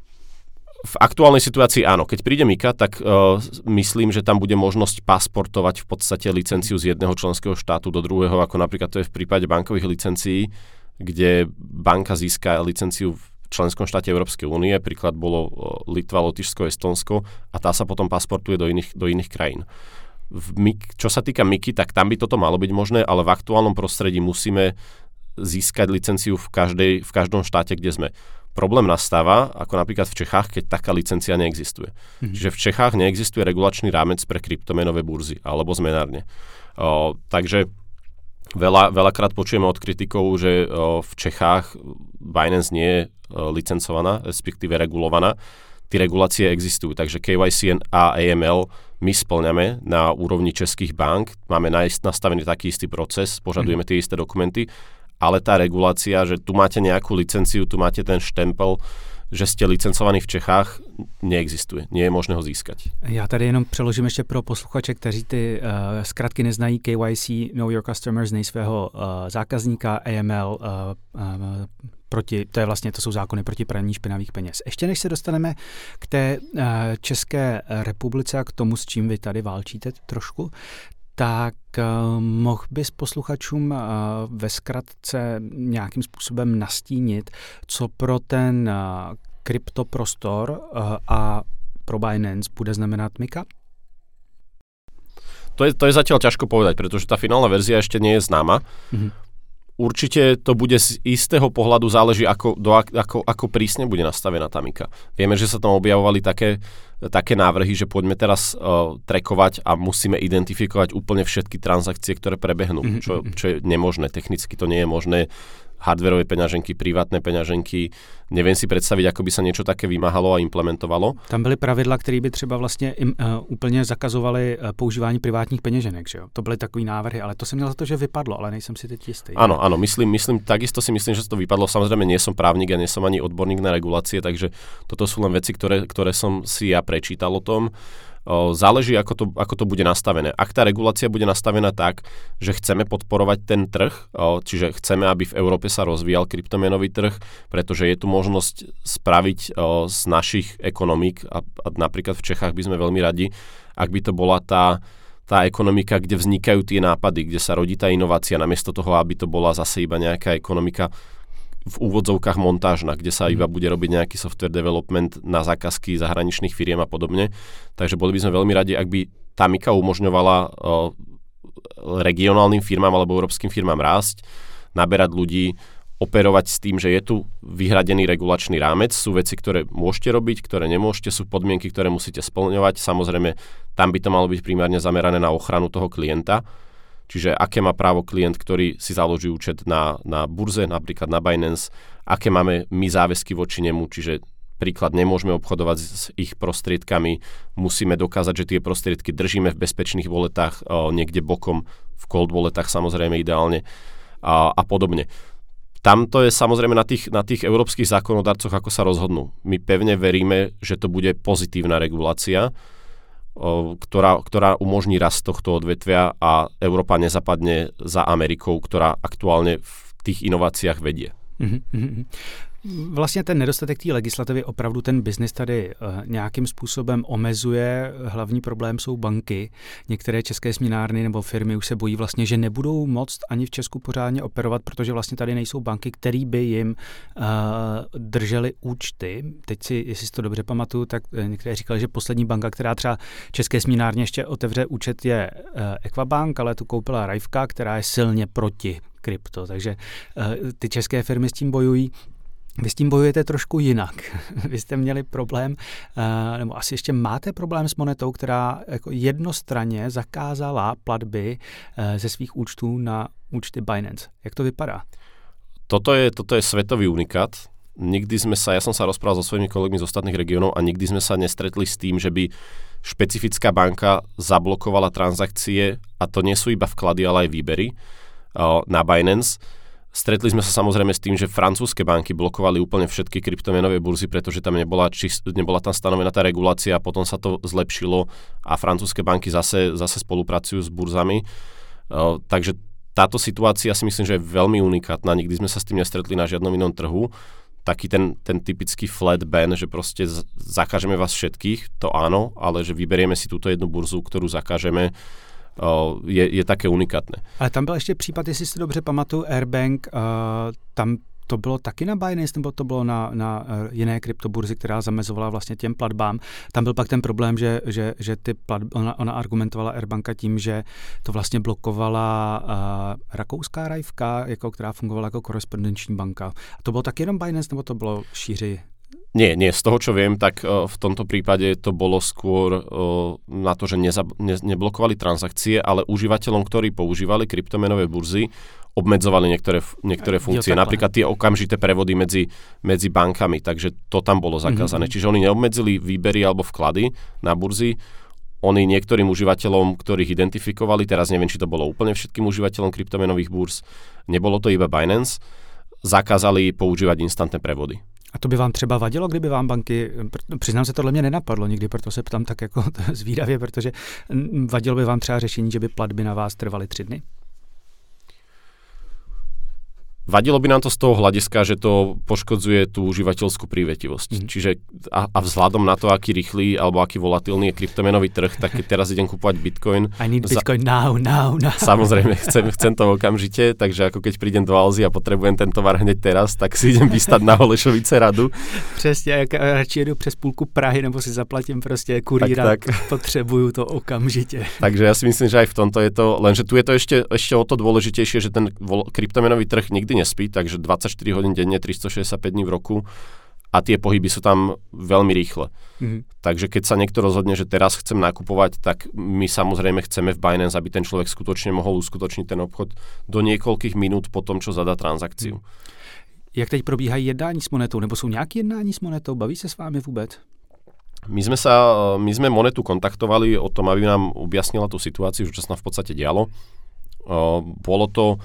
V aktuálnej situácii áno. Keď príde Mika, tak uh, myslím, že tam bude možnosť pasportovať v podstate licenciu z jedného členského štátu do druhého, ako napríklad to je v prípade bankových licencií, kde banka získa licenciu v členskom štáte Európskej únie, príklad bolo eh, Litva, Lotyšsko, Estonsko a tá sa potom pasportuje do iných, do iných krajín v MIK, čo sa týka MIKy, tak tam by toto malo byť možné, ale v aktuálnom prostredí musíme získať licenciu v, každej, v každom štáte, kde sme. Problém nastáva, ako napríklad v Čechách, keď taká licencia neexistuje. Mm-hmm. Čiže v Čechách neexistuje regulačný rámec pre kryptomenové burzy alebo zmenárne. O, takže veľa, veľakrát počujeme od kritikov, že o, v Čechách Binance nie je o, licencovaná, respektíve regulovaná. Tie regulácie existujú, takže KYC a AML my splňame na úrovni českých bank, máme nastavený taký istý proces, požadujeme tie isté dokumenty, ale tá regulácia, že tu máte nejakú licenciu, tu máte ten štempel, že jste licencovaný v Čechách, neexistuje. Nie je možné ho získať. Já tady jenom přeložím ještě pro posluchače, kteří ty uh, zkratky neznají. KYC, Know Your Customers, nej svého uh, zákazníka, AML, uh, uh, proti, to je vlastně, to jsou zákony proti praní špinavých peněz. Ještě než se dostaneme k té uh, České republice a k tomu, s čím vy tady válčíte trošku, tak uh, mohl bys posluchačům uh, ve zkratce nějakým způsobem nastínit, co pro ten kryptoprostor a pro Binance bude znamenat Mika? To je, to je zatiaľ ťažko povedať, pretože tá finálna verzia ešte nie je známa. Mm-hmm. Určite to bude z istého pohľadu záleží, ako, do, ako, ako prísne bude nastavená tá Mika. Vieme, že sa tam objavovali také, také návrhy, že poďme teraz uh, trekovať a musíme identifikovať úplne všetky transakcie, ktoré prebehnú, mm-hmm. čo, čo je nemožné. Technicky to nie je možné hardverové peňaženky, privátne peňaženky. Neviem si představit, ako by se něco také vymáhalo a implementovalo. Tam byly pravidla, které by třeba vlastně im, uh, úplně zakazovaly uh, používání privátních peněženek, že jo? To byly takové návrhy, ale to jsem měl za to, že vypadlo, ale nejsem si teď jistý. Ano, ano, myslím, myslím, takisto si myslím, že to vypadlo. Samozřejmě nie som právnik a nie som ani odborník na regulácie, takže toto sú len veci, ktoré, ktoré som si ja prečítal o tom. Záleží, ako to, ako to bude nastavené. Ak tá regulácia bude nastavená tak, že chceme podporovať ten trh, čiže chceme, aby v Európe sa rozvíjal kryptomenový trh, pretože je tu možnosť spraviť z našich ekonomík, a, napríklad v Čechách by sme veľmi radi, ak by to bola tá, tá ekonomika, kde vznikajú tie nápady, kde sa rodí tá inovácia, namiesto toho, aby to bola zase iba nejaká ekonomika v úvodzovkách montážna, kde sa iba mhm. bude robiť nejaký software development na zákazky zahraničných firiem a podobne. Takže boli by sme veľmi radi, ak by tá Mika umožňovala regionálnym firmám alebo európskym firmám rásť, naberať ľudí, operovať s tým, že je tu vyhradený regulačný rámec, sú veci, ktoré môžete robiť, ktoré nemôžete, sú podmienky, ktoré musíte splňovať. Samozrejme, tam by to malo byť primárne zamerané na ochranu toho klienta Čiže aké má právo klient, ktorý si založí účet na, na burze, napríklad na Binance, aké máme my záväzky voči nemu, čiže príklad nemôžeme obchodovať s ich prostriedkami, musíme dokázať, že tie prostriedky držíme v bezpečných voletách, niekde bokom, v cold voletách samozrejme ideálne a, a podobne. Tam to je samozrejme na tých, na tých európskych zákonodarcoch, ako sa rozhodnú. My pevne veríme, že to bude pozitívna regulácia, ktorá, ktorá umožní rast tohto odvetvia a Európa nezapadne za Amerikou, ktorá aktuálne v tých inováciách vedie. Mm-hmm. Vlastně ten nedostatek té legislativy opravdu ten biznis tady uh, nějakým způsobem omezuje. Hlavní problém jsou banky. Některé české směnárny nebo firmy už se bojí vlastně, že nebudou moct ani v Česku pořádně operovat, protože vlastně tady nejsou banky, které by jim uh, držely účty. Teď si, jestli si to dobře pamatuju, tak eh, někteří říkali, že poslední banka, která třeba české směnárně ještě otevře účet, je uh, Equabank, ale tu koupila Rajvka, která je silně proti krypto. Takže ty české firmy s tím bojují. Vy s tím bojujete trošku jinak. Vy jste měli problém, eh, nebo asi ještě máte problém s monetou, která jako jednostranně zakázala platby eh, ze svých účtů na účty Binance. Jak to vypadá? Toto je, toto je svetový unikát. Nikdy sme sa, ja som sa rozprával so svojimi kolegmi z ostatných regiónov a nikdy sme sa nestretli s tým, že by špecifická banka zablokovala transakcie, a to nie sú iba vklady, ale aj výbery eh, na Binance Stretli sme sa samozrejme s tým, že francúzske banky blokovali úplne všetky kryptomenové burzy, pretože tam nebola, či, nebola tam stanovená tá regulácia a potom sa to zlepšilo a francúzske banky zase, zase spolupracujú s burzami. Uh, takže táto situácia si myslím, že je veľmi unikátna. Nikdy sme sa s tým nestretli na žiadnom inom trhu. Taký ten, ten typický flat ban, že proste zakážeme vás všetkých, to áno, ale že vyberieme si túto jednu burzu, ktorú zakážeme je, je také unikátne. Ale tam byl ještě případ, jestli si dobře pamatuju, Airbank, uh, tam to bylo taky na Binance, nebo to bylo na, na jiné kryptoburzy, která zamezovala vlastně těm platbám. Tam byl pak ten problém, že, že, že ty platby, ona, ona argumentovala Airbanka tím, že to vlastně blokovala uh, rakouská rajvka, jako, která fungovala jako korespondenční banka. A to bylo taky jenom Binance, nebo to bylo šíři nie, nie. Z toho, čo viem, tak v tomto prípade to bolo skôr na to, že neza, ne, neblokovali transakcie, ale užívateľom, ktorí používali kryptomenové burzy, obmedzovali niektoré, niektoré funkcie. Jo, Napríklad tie okamžité prevody medzi, medzi bankami, takže to tam bolo zakázané. Mm-hmm. Čiže oni neobmedzili výbery alebo vklady na burzy, oni niektorým užívateľom, ktorých identifikovali, teraz neviem, či to bolo úplne všetkým užívateľom kryptomenových burz, nebolo to iba Binance, zakázali používať instantné prevody. A to by vám třeba vadilo, kdyby vám banky, přiznám se, tohle mě nenapadlo nikdy, proto se ptám tak jako zvídavě, protože vadilo by vám třeba řešení, že by platby na vás trvaly tři dny? Vadilo by nám to z toho hľadiska, že to poškodzuje tú užívateľskú prívetivosť. Mm. Čiže a, a vzhľadom na to, aký rýchly alebo aký volatilný je kryptomenový trh, tak keď teraz idem kúpovať Bitcoin... I need Bitcoin za, now, now, now. Samozrejme, chcem, chcem to okamžite, takže ako keď prídem do Alzy a potrebujem ten tovar hneď teraz, tak si idem vystať na Holešovice radu. Přesně, jak radši jedu přes půlku Prahy, nebo si zaplatím prostě kurýra, tak, tak. potrebujú to okamžite. Takže ja si myslím, že aj v tomto je to, lenže tu je to ešte, ešte o to dôležitejšie, že ten kryptomenový trh nikdy nespí, takže 24 hodín denne, 365 dní v roku a tie pohyby sú tam veľmi rýchle. Mm-hmm. Takže keď sa niekto rozhodne, že teraz chcem nakupovať, tak my samozrejme chceme v Binance, aby ten človek skutočne mohol uskutočniť ten obchod do niekoľkých minút po tom, čo zadá transakciu. Jak teď probíhají jednání s monetou, nebo jsou nějaké jednání s monetou? Baví se s vámi vůbec? My sme, sa, my sme monetu kontaktovali o tom, aby nám objasnila tú situáciu, čo sa v podstate dialo. Bolo to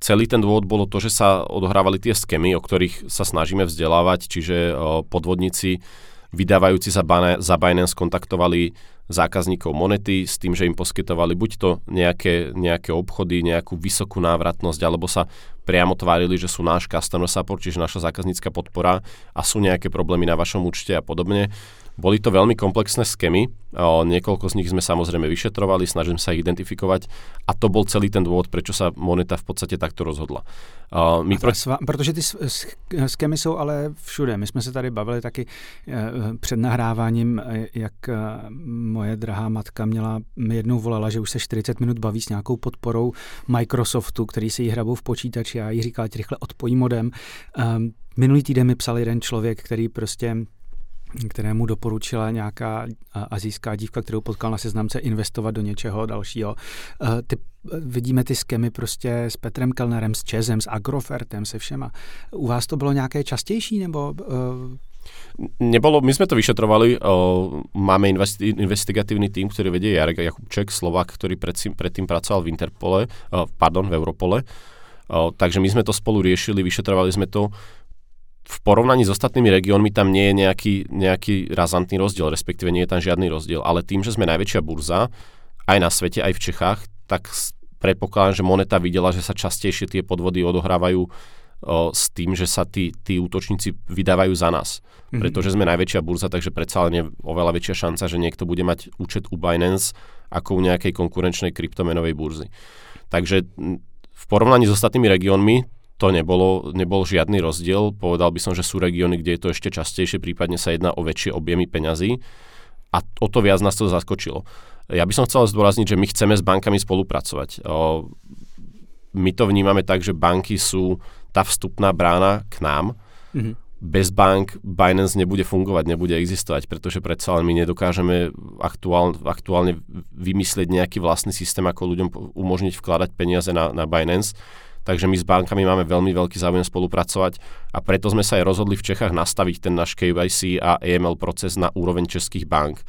Celý ten dôvod bolo to, že sa odohrávali tie skemy, o ktorých sa snažíme vzdelávať, čiže podvodníci vydávajúci sa za Binance kontaktovali zákazníkov monety s tým, že im poskytovali buď to nejaké, nejaké obchody, nejakú vysokú návratnosť, alebo sa priamo tvárili, že sú náš customer support, čiže naša zákaznícka podpora a sú nejaké problémy na vašom účte a podobne. Boli to veľmi komplexné skemy, niekoľko z nich sme samozrejme vyšetrovali, snažím sa ich identifikovať a to bol celý ten dôvod, prečo sa Moneta v podstate takto rozhodla. My pro... Protože ty skemy jsou ale všude. My jsme se tady bavili taky e, před nahráváním, e, jak e, moje drahá matka měla, mi jednou volala, že už se 40 minut baví s nějakou podporou Microsoftu, který si ji hrabou v počítači a jí říkala, že rychle odpojí modem. Minulý týden mi psal jeden člověk, který prostě kterému doporučila nějaká azijská dívka, kterou potkal na seznamce, investovat do něčeho dalšího. Ty vidíme ty skemy prostě s Petrem Kellnerem, s Čezem, s Agrofertem, se všema. U vás to bylo nějaké častější, nebo uh, Nebolo, my sme to vyšetrovali, o, máme investi- investigatívny tým, ktorý vedie Jarek Jakubček, Slovak, ktorý predtým, predtým pracoval v Interpole, o, pardon, v Europole. O, takže my sme to spolu riešili, vyšetrovali sme to. V porovnaní s ostatnými regiónmi tam nie je nejaký, nejaký razantný rozdiel, respektíve nie je tam žiadny rozdiel, ale tým, že sme najväčšia burza, aj na svete, aj v Čechách, tak predpokladám, že Moneta videla, že sa častejšie tie podvody odohrávajú o, s tým, že sa tí, tí útočníci vydávajú za nás. Mm-hmm. Pretože sme najväčšia burza, takže predsa len je oveľa väčšia šanca, že niekto bude mať účet u Binance ako u nejakej konkurenčnej kryptomenovej burzy. Takže v porovnaní s ostatnými regiónmi to nebolo, nebol žiadny rozdiel. Povedal by som, že sú regióny, kde je to ešte častejšie, prípadne sa jedná o väčšie objemy peňazí a o to viac nás to zaskočilo. Ja by som chcel zdôrazniť, že my chceme s bankami spolupracovať. My to vnímame tak, že banky sú tá vstupná brána k nám. Mm-hmm. Bez bank Binance nebude fungovať, nebude existovať, pretože predsa len my nedokážeme aktuál, aktuálne vymyslieť nejaký vlastný systém, ako ľuďom umožniť vkladať peniaze na, na Binance. Takže my s bankami máme veľmi veľký záujem spolupracovať a preto sme sa aj rozhodli v Čechách nastaviť ten náš KYC a AML proces na úroveň českých bank.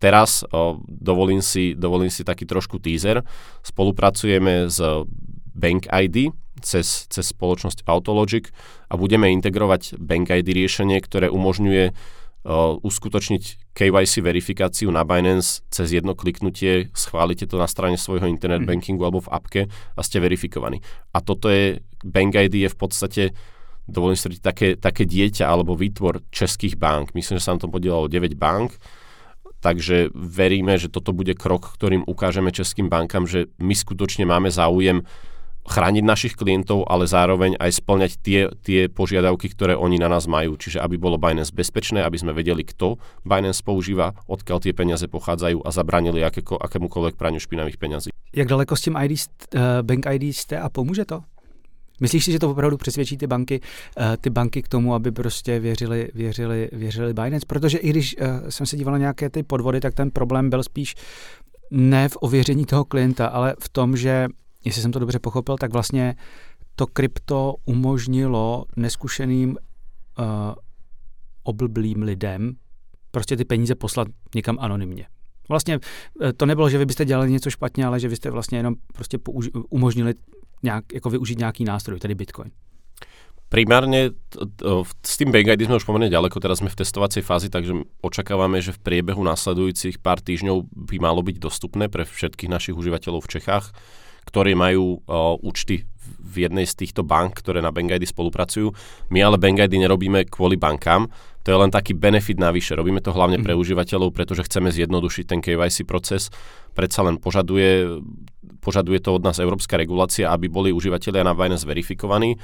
Teraz o, dovolím, si, dovolím si taký trošku teaser. Spolupracujeme s Bank ID, cez, cez spoločnosť Autologic a budeme integrovať Bank ID riešenie, ktoré umožňuje uskutočniť KYC verifikáciu na Binance cez jedno kliknutie, schválite to na strane svojho internet mhm. bankingu alebo v appke a ste verifikovaní. A toto je, Bank ID je v podstate dovolím si také, také dieťa alebo výtvor českých bank. Myslím, že sa na tom podielalo 9 bank. Takže veríme, že toto bude krok, ktorým ukážeme českým bankám, že my skutočne máme záujem chrániť našich klientov, ale zároveň aj splňať tie, tie požiadavky, ktoré oni na nás majú. Čiže aby bolo Binance bezpečné, aby sme vedeli, kto Binance používa, odkiaľ tie peniaze pochádzajú a zabranili akéko, akémukoľvek praniu špinavých peňazí. Jak daleko s tím ID, uh, Bank ID jste a pomůže to? Myslíš si, že to opravdu přesvědčí ty banky, uh, ty banky k tomu, aby prostě věřili, věřili, věřili Binance? Protože i když uh, jsem se díval na nějaké ty podvody, tak ten problém byl spíš ne v ověření toho klienta, ale v tom, že jestli jsem to dobře pochopil, tak vlastně to krypto umožnilo neskušeným uh, oblblým lidem prostě ty peníze poslat někam anonymně. Vlastně eh, to nebylo, že vy byste dělali něco špatně, ale že vy jste vlastně jenom prostě použi- umožnili nějak, jako využít nějaký nástroj, tedy Bitcoin. Primárne s tým Bank ID sme už pomerne ďaleko, teraz sme v testovacej fázi, takže očakávame, že v priebehu následujúcich pár týždňov by malo byť dostupné pre všetkých našich užívateľov v Čechách ktorí majú uh, účty v jednej z týchto bank, ktoré na BankID spolupracujú. My ale BankID nerobíme kvôli bankám, to je len taký benefit navyše. Robíme to hlavne pre mhm. užívateľov, pretože chceme zjednodušiť ten KYC proces. Predsa len požaduje, požaduje to od nás európska regulácia, aby boli užívateľia na Binance verifikovaní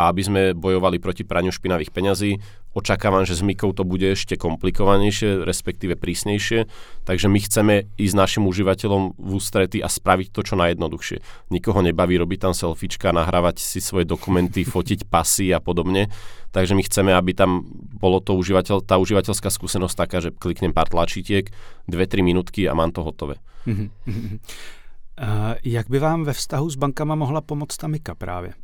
a aby sme bojovali proti praniu špinavých peňazí. Očakávam, že s Mikou to bude ešte komplikovanejšie, respektíve prísnejšie, takže my chceme ísť našim užívateľom v ústrety a spraviť to čo najjednoduchšie. Nikoho nebaví robiť tam selfiečka, nahrávať si svoje dokumenty, fotiť pasy a podobne, takže my chceme, aby tam bolo to užívateľ, tá užívateľská skúsenosť taká, že kliknem pár tlačítiek, 2-3 minútky a mám to hotové. Uh, jak by vám ve vztahu s bankama mohla pomoct ta Mika právě?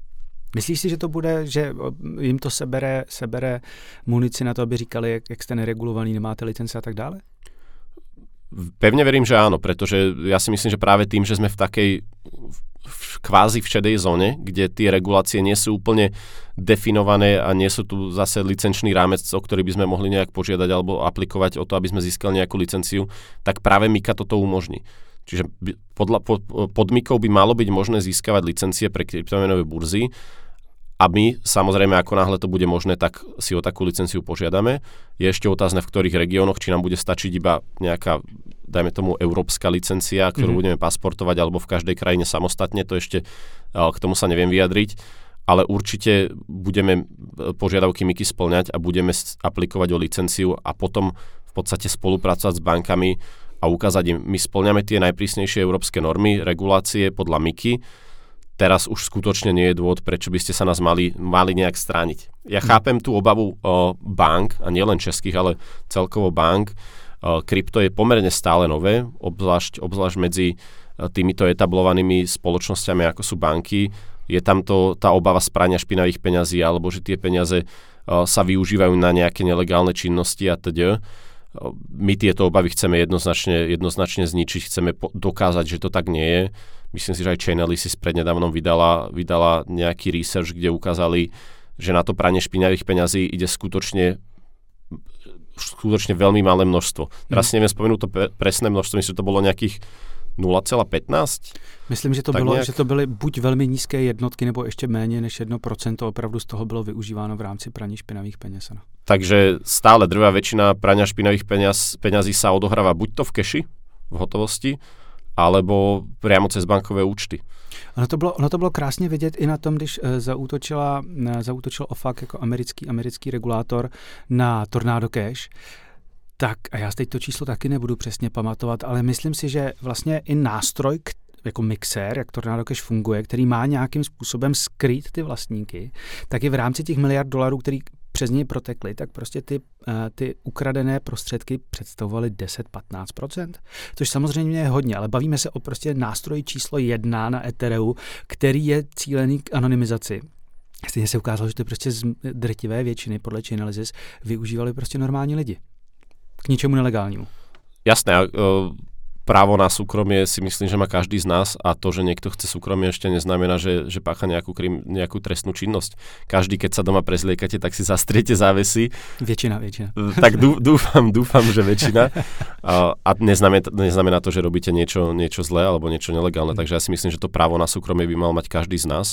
Myslíš si, že to bude, že jim to sebere, sebere munici na to, aby říkali, jak, jak jste neregulovaný, nemáte licence a tak dále? Pevne verím, že áno, pretože ja si myslím, že práve tým, že sme v takej v kvázi v šedej zóne, kde tie regulácie nie sú úplne definované a nie sú tu zase licenčný rámec, o ktorý by sme mohli nejak požiadať alebo aplikovať o to, aby sme získali nejakú licenciu, tak práve Mika toto umožní. Čiže podľa, pod, pod Mikou by malo byť možné získavať licencie pre kryptomenové burzy a my, samozrejme, ako náhle to bude možné, tak si o takú licenciu požiadame. Je ešte otázne, v ktorých regiónoch, či nám bude stačiť iba nejaká, dajme tomu, európska licencia, ktorú mm-hmm. budeme pasportovať, alebo v každej krajine samostatne, to ešte k tomu sa neviem vyjadriť, ale určite budeme e, požiadavky MIKY splňať a budeme aplikovať o licenciu a potom v podstate spolupracovať s bankami a ukázať im, my splňame tie najprísnejšie európske normy, regulácie podľa MIKY, teraz už skutočne nie je dôvod, prečo by ste sa nás mali, mali nejak strániť. Ja hm. chápem tú obavu o bank, a nielen českých, ale celkovo bank. krypto je pomerne stále nové, obzvlášť, obzvlášť medzi týmito etablovanými spoločnosťami, ako sú banky, je tam to, tá obava z prania špinavých peňazí, alebo že tie peniaze sa využívajú na nejaké nelegálne činnosti a teda. My tieto obavy chceme jednoznačne, jednoznačne zničiť, chceme po- dokázať, že to tak nie je. Myslím si, že aj Chainalysis prednedávnom vydala, vydala nejaký research, kde ukázali, že na to pranie špinavých peňazí ide skutočne skutočne veľmi malé množstvo. Teraz mm. neviem spomenúť to presné množstvo, myslím, že to bolo nejakých 0,15? Myslím, že to, bylo, nějak... že to byly buď velmi nízké jednotky, nebo ještě méně než 1% opravdu z toho bylo využíváno v rámci praní špinavých peněz. No. Takže stále drvá väčšina prania špinavých peňaz, peňazí sa odohráva buď to v keši, v hotovosti, alebo priamo cez bankové účty. Ono to bylo, ono to bylo krásně vidět i na tom, když uh, zaútočila, uh, zaútočil OFAC jako americký, americký regulátor na Tornado Cash, tak a já teď to číslo taky nebudu přesně pamatovat, ale myslím si, že vlastně i nástroj, jako mixér, jak Tornado Cash funguje, který má nějakým způsobem skrýt ty vlastníky, tak i v rámci těch miliard dolarů, který přes něj protekly, tak prostě ty, uh, ty ukradené prostředky představovaly 10-15%, což samozřejmě je hodně, ale bavíme se o prostě nástroji číslo jedna na Ethereu, který je cílený k anonymizaci. Stejně se ukázalo, že to prostě z drtivé většiny podle Chainalysis využívali prostě normální lidi k ničemu nelegálnímu. Jasné, právo na súkromie si myslím, že má každý z nás a to, že niekto chce súkromie ešte neznamená, že, že pácha nejakú, krim, nejakú trestnú činnosť. Každý, keď sa doma prezliekate, tak si zastriete závesy. Väčšina, väčšina. Tak dúfam, dúfam, že väčšina. A, a neznamená, neznamená to, že robíte niečo, niečo zlé alebo niečo nelegálne. Takže ja si myslím, že to právo na súkromie by mal mať každý z nás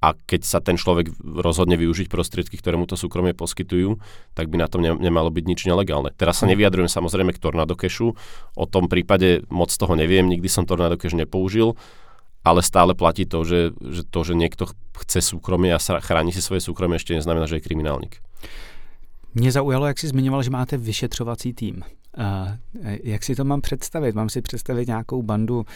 a keď sa ten človek rozhodne využiť prostriedky, ktoré mu to súkromie poskytujú, tak by na tom ne, nemalo byť nič nelegálne. Teraz sa mhm. nevyjadrujem samozrejme k Tornado Cashu, o tom prípade moc toho neviem, nikdy som Tornado Cash nepoužil, ale stále platí to, že, že to, že niekto chce súkromie a chráni si svoje súkromie, ešte neznamená, že je kriminálnik. Mě zaujalo, jak jsi zmiňoval, že máte vyšetřovací tým. Uh, jak si to mám představit? Mám si představit nějakou bandu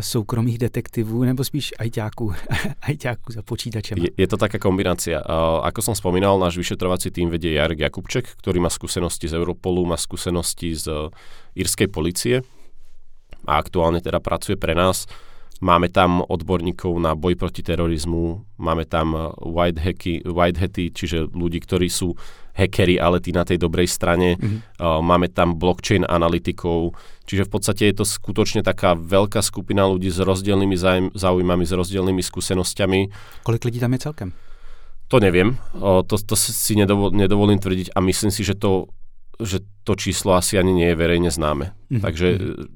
soukromých detektivů nebo spíš ajťáků, ajťáků za počítačem? Je, je to taká kombinácia. Ako som spomínal, náš vyšetrovací tým vedie Jarek Jakubček, ktorý má skúsenosti z Europolu, má skúsenosti z uh, írskej policie a aktuálne teda pracuje pre nás. Máme tam odborníkov na boj proti terorizmu, máme tam white, hacky, white hacky, čiže ľudí, ktorí sú hackery, ale tí na tej dobrej strane. Mm-hmm. Máme tam blockchain analytikov, čiže v podstate je to skutočne taká veľká skupina ľudí s rozdielnymi záujmami, s rozdielnymi skúsenosťami. Kolik lidí tam je celkem? To neviem, to, to si nedovol, nedovolím tvrdiť a myslím si, že to že to číslo asi ani nie je verejne známe. Mm-hmm. Takže,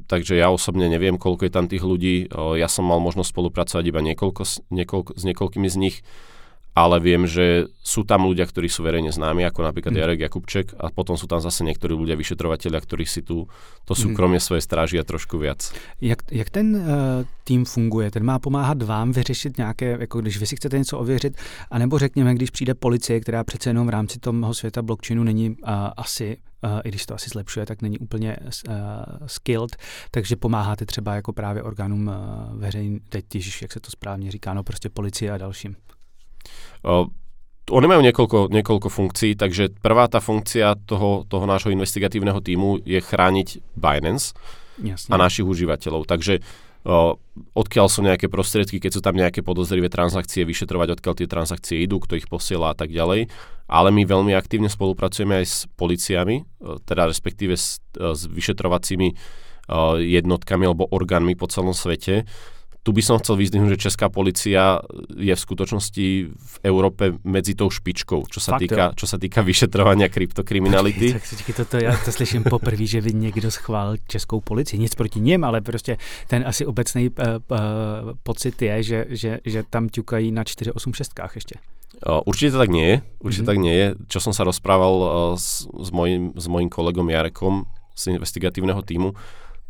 takže ja osobne neviem, koľko je tam tých ľudí. Ja som mal možnosť spolupracovať iba niekoľko, niekoľko, s niekoľkými z nich ale viem, že sú tam ľudia, ktorí sú verejne známi, ako napríklad mm. Jarek Jakubček a potom sú tam zase niektorí ľudia, vyšetrovateľia, ktorí si tu to súkromie mm. svoje strážia trošku viac. Jak, jak ten uh, tým funguje? Ten má pomáhat vám vyřešit nějaké, jako když vy si chcete něco ověřit, anebo řekněme, když přijde policie, která přece jenom v rámci toho světa blockchainu není uh, asi Uh, i když to asi zlepšuje, tak není úplně uh, skilled, takže pomáháte třeba jako právě orgánům uh, veřejný, teď, jak se to správně říká, no prostě policie a dalším. Oni majú niekoľko, niekoľko funkcií, takže prvá tá funkcia toho, toho nášho investigatívneho týmu je chrániť Binance Jasne. a našich užívateľov. Takže o, odkiaľ sú nejaké prostriedky, keď sú tam nejaké podozrivé transakcie, vyšetrovať, odkiaľ tie transakcie idú, kto ich posiela a tak ďalej. Ale my veľmi aktívne spolupracujeme aj s policiami, teda respektíve s, s vyšetrovacími jednotkami alebo orgánmi po celom svete, tu by som chcel vyzdvihnúť, že Česká policia je v skutočnosti v Európe medzi tou špičkou, čo sa, Fakt, týka, čo sa týka vyšetrovania kryptokriminality. Tak, to, to, já to slyším poprvé, že by někdo schválil Českou policii. Nic proti něm, ale prostě ten asi obecný uh, uh, pocit je, že, že, že tam ťukají na 486 ešte. Určite to tak nie je. Určite mm-hmm. tak nie je. Čo som sa rozprával uh, s, s, mojim, s mojim kolegom Jarekom z investigatívneho týmu,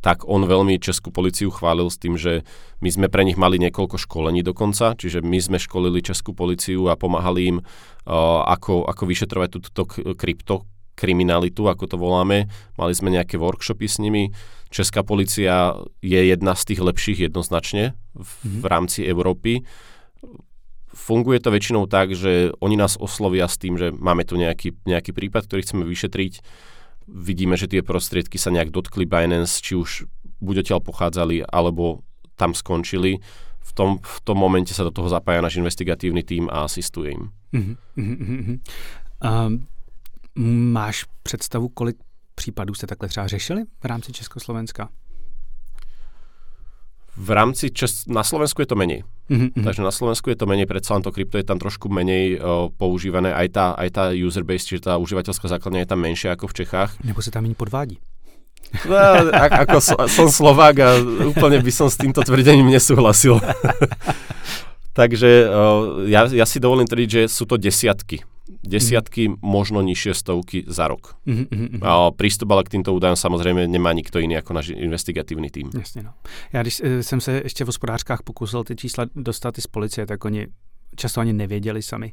tak on veľmi Českú policiu chválil s tým, že my sme pre nich mali niekoľko školení dokonca, čiže my sme školili Českú policiu a pomáhali im, uh, ako, ako vyšetrovať túto krypto kriminalitu, ako to voláme. Mali sme nejaké workshopy s nimi. Česká policia je jedna z tých lepších jednoznačne v, mm-hmm. v rámci Európy. Funguje to väčšinou tak, že oni nás oslovia s tým, že máme tu nejaký, nejaký prípad, ktorý chceme vyšetriť vidíme, že tie prostriedky sa nejak dotkli Binance, či už buď odtiaľ pochádzali, alebo tam skončili. V tom, v tom momente sa do toho zapája náš investigatívny tým a asistuje im. Uh-huh, uh-huh, Um, máš představu, kolik případů jste takhle třeba řešili v rámci Československa? v rámci Čes- na Slovensku je to menej. Mm-hmm. Takže na Slovensku je to menej, predsa len to krypto je tam trošku menej o, používané, aj tá, aj tá user base, čiže tá užívateľská základňa je tam menšia ako v Čechách. Nebo sa tam ani podvádí. No, ako so, som Slovák a úplne by som s týmto tvrdením nesúhlasil. Takže uh, ja, ja si dovolím tvrdiť, že sú to desiatky. Desiatky, mm-hmm. možno nižšie stovky za rok. Mm-hmm. A prístup ale k týmto údajom samozrejme nemá nikto iný ako náš investigatívny tým. Jasně, no. Já když e, jsem se ještě v hospodářkách pokusil ty čísla dostat i z policie, tak oni často ani nevěděli sami.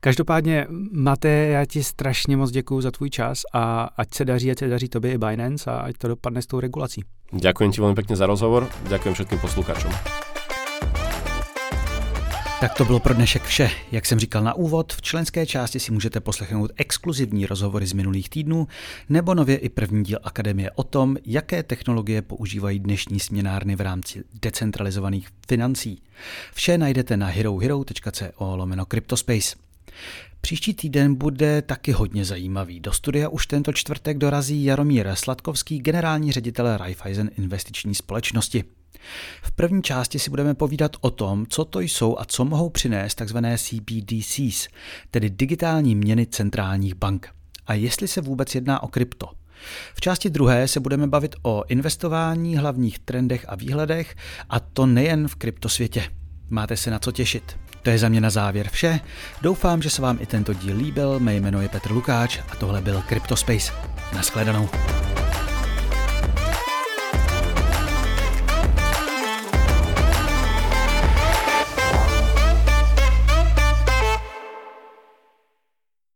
Každopádně, Mate, já ti strašně moc děkuji za tvůj čas a ať se daří, ať se daří tobě i Binance a ať to dopadne s tou regulací. Ďakujem ti veľmi pekne za rozhovor, ďakujem všetkým poslucháčom. Tak to bylo pro dnešek vše. Jak jsem říkal na úvod, v členské části si můžete poslechnout exkluzivní rozhovory z minulých týdnů nebo nově i první díl Akademie o tom, jaké technologie používají dnešní směnárny v rámci decentralizovaných financí. Vše najdete na herohero.co lomeno Cryptospace. Příští týden bude taky hodně zajímavý. Do studia už tento čtvrtek dorazí Jaromír Sladkovský, generální ředitel Raiffeisen investiční společnosti. V první části si budeme povídat o tom, co to jsou a co mohou přinést tzv. CBDCs, tedy digitální měny centrálních bank. A jestli se vůbec jedná o krypto. V části druhé se budeme bavit o investování, hlavních trendech a výhledech, a to nejen v kryptosvětě. Máte se na co těšit. To je za mě na závěr vše. Doufám, že se vám i tento díl líbil. Mé jméno je Petr Lukáč a tohle byl Cryptospace. Naschledanou.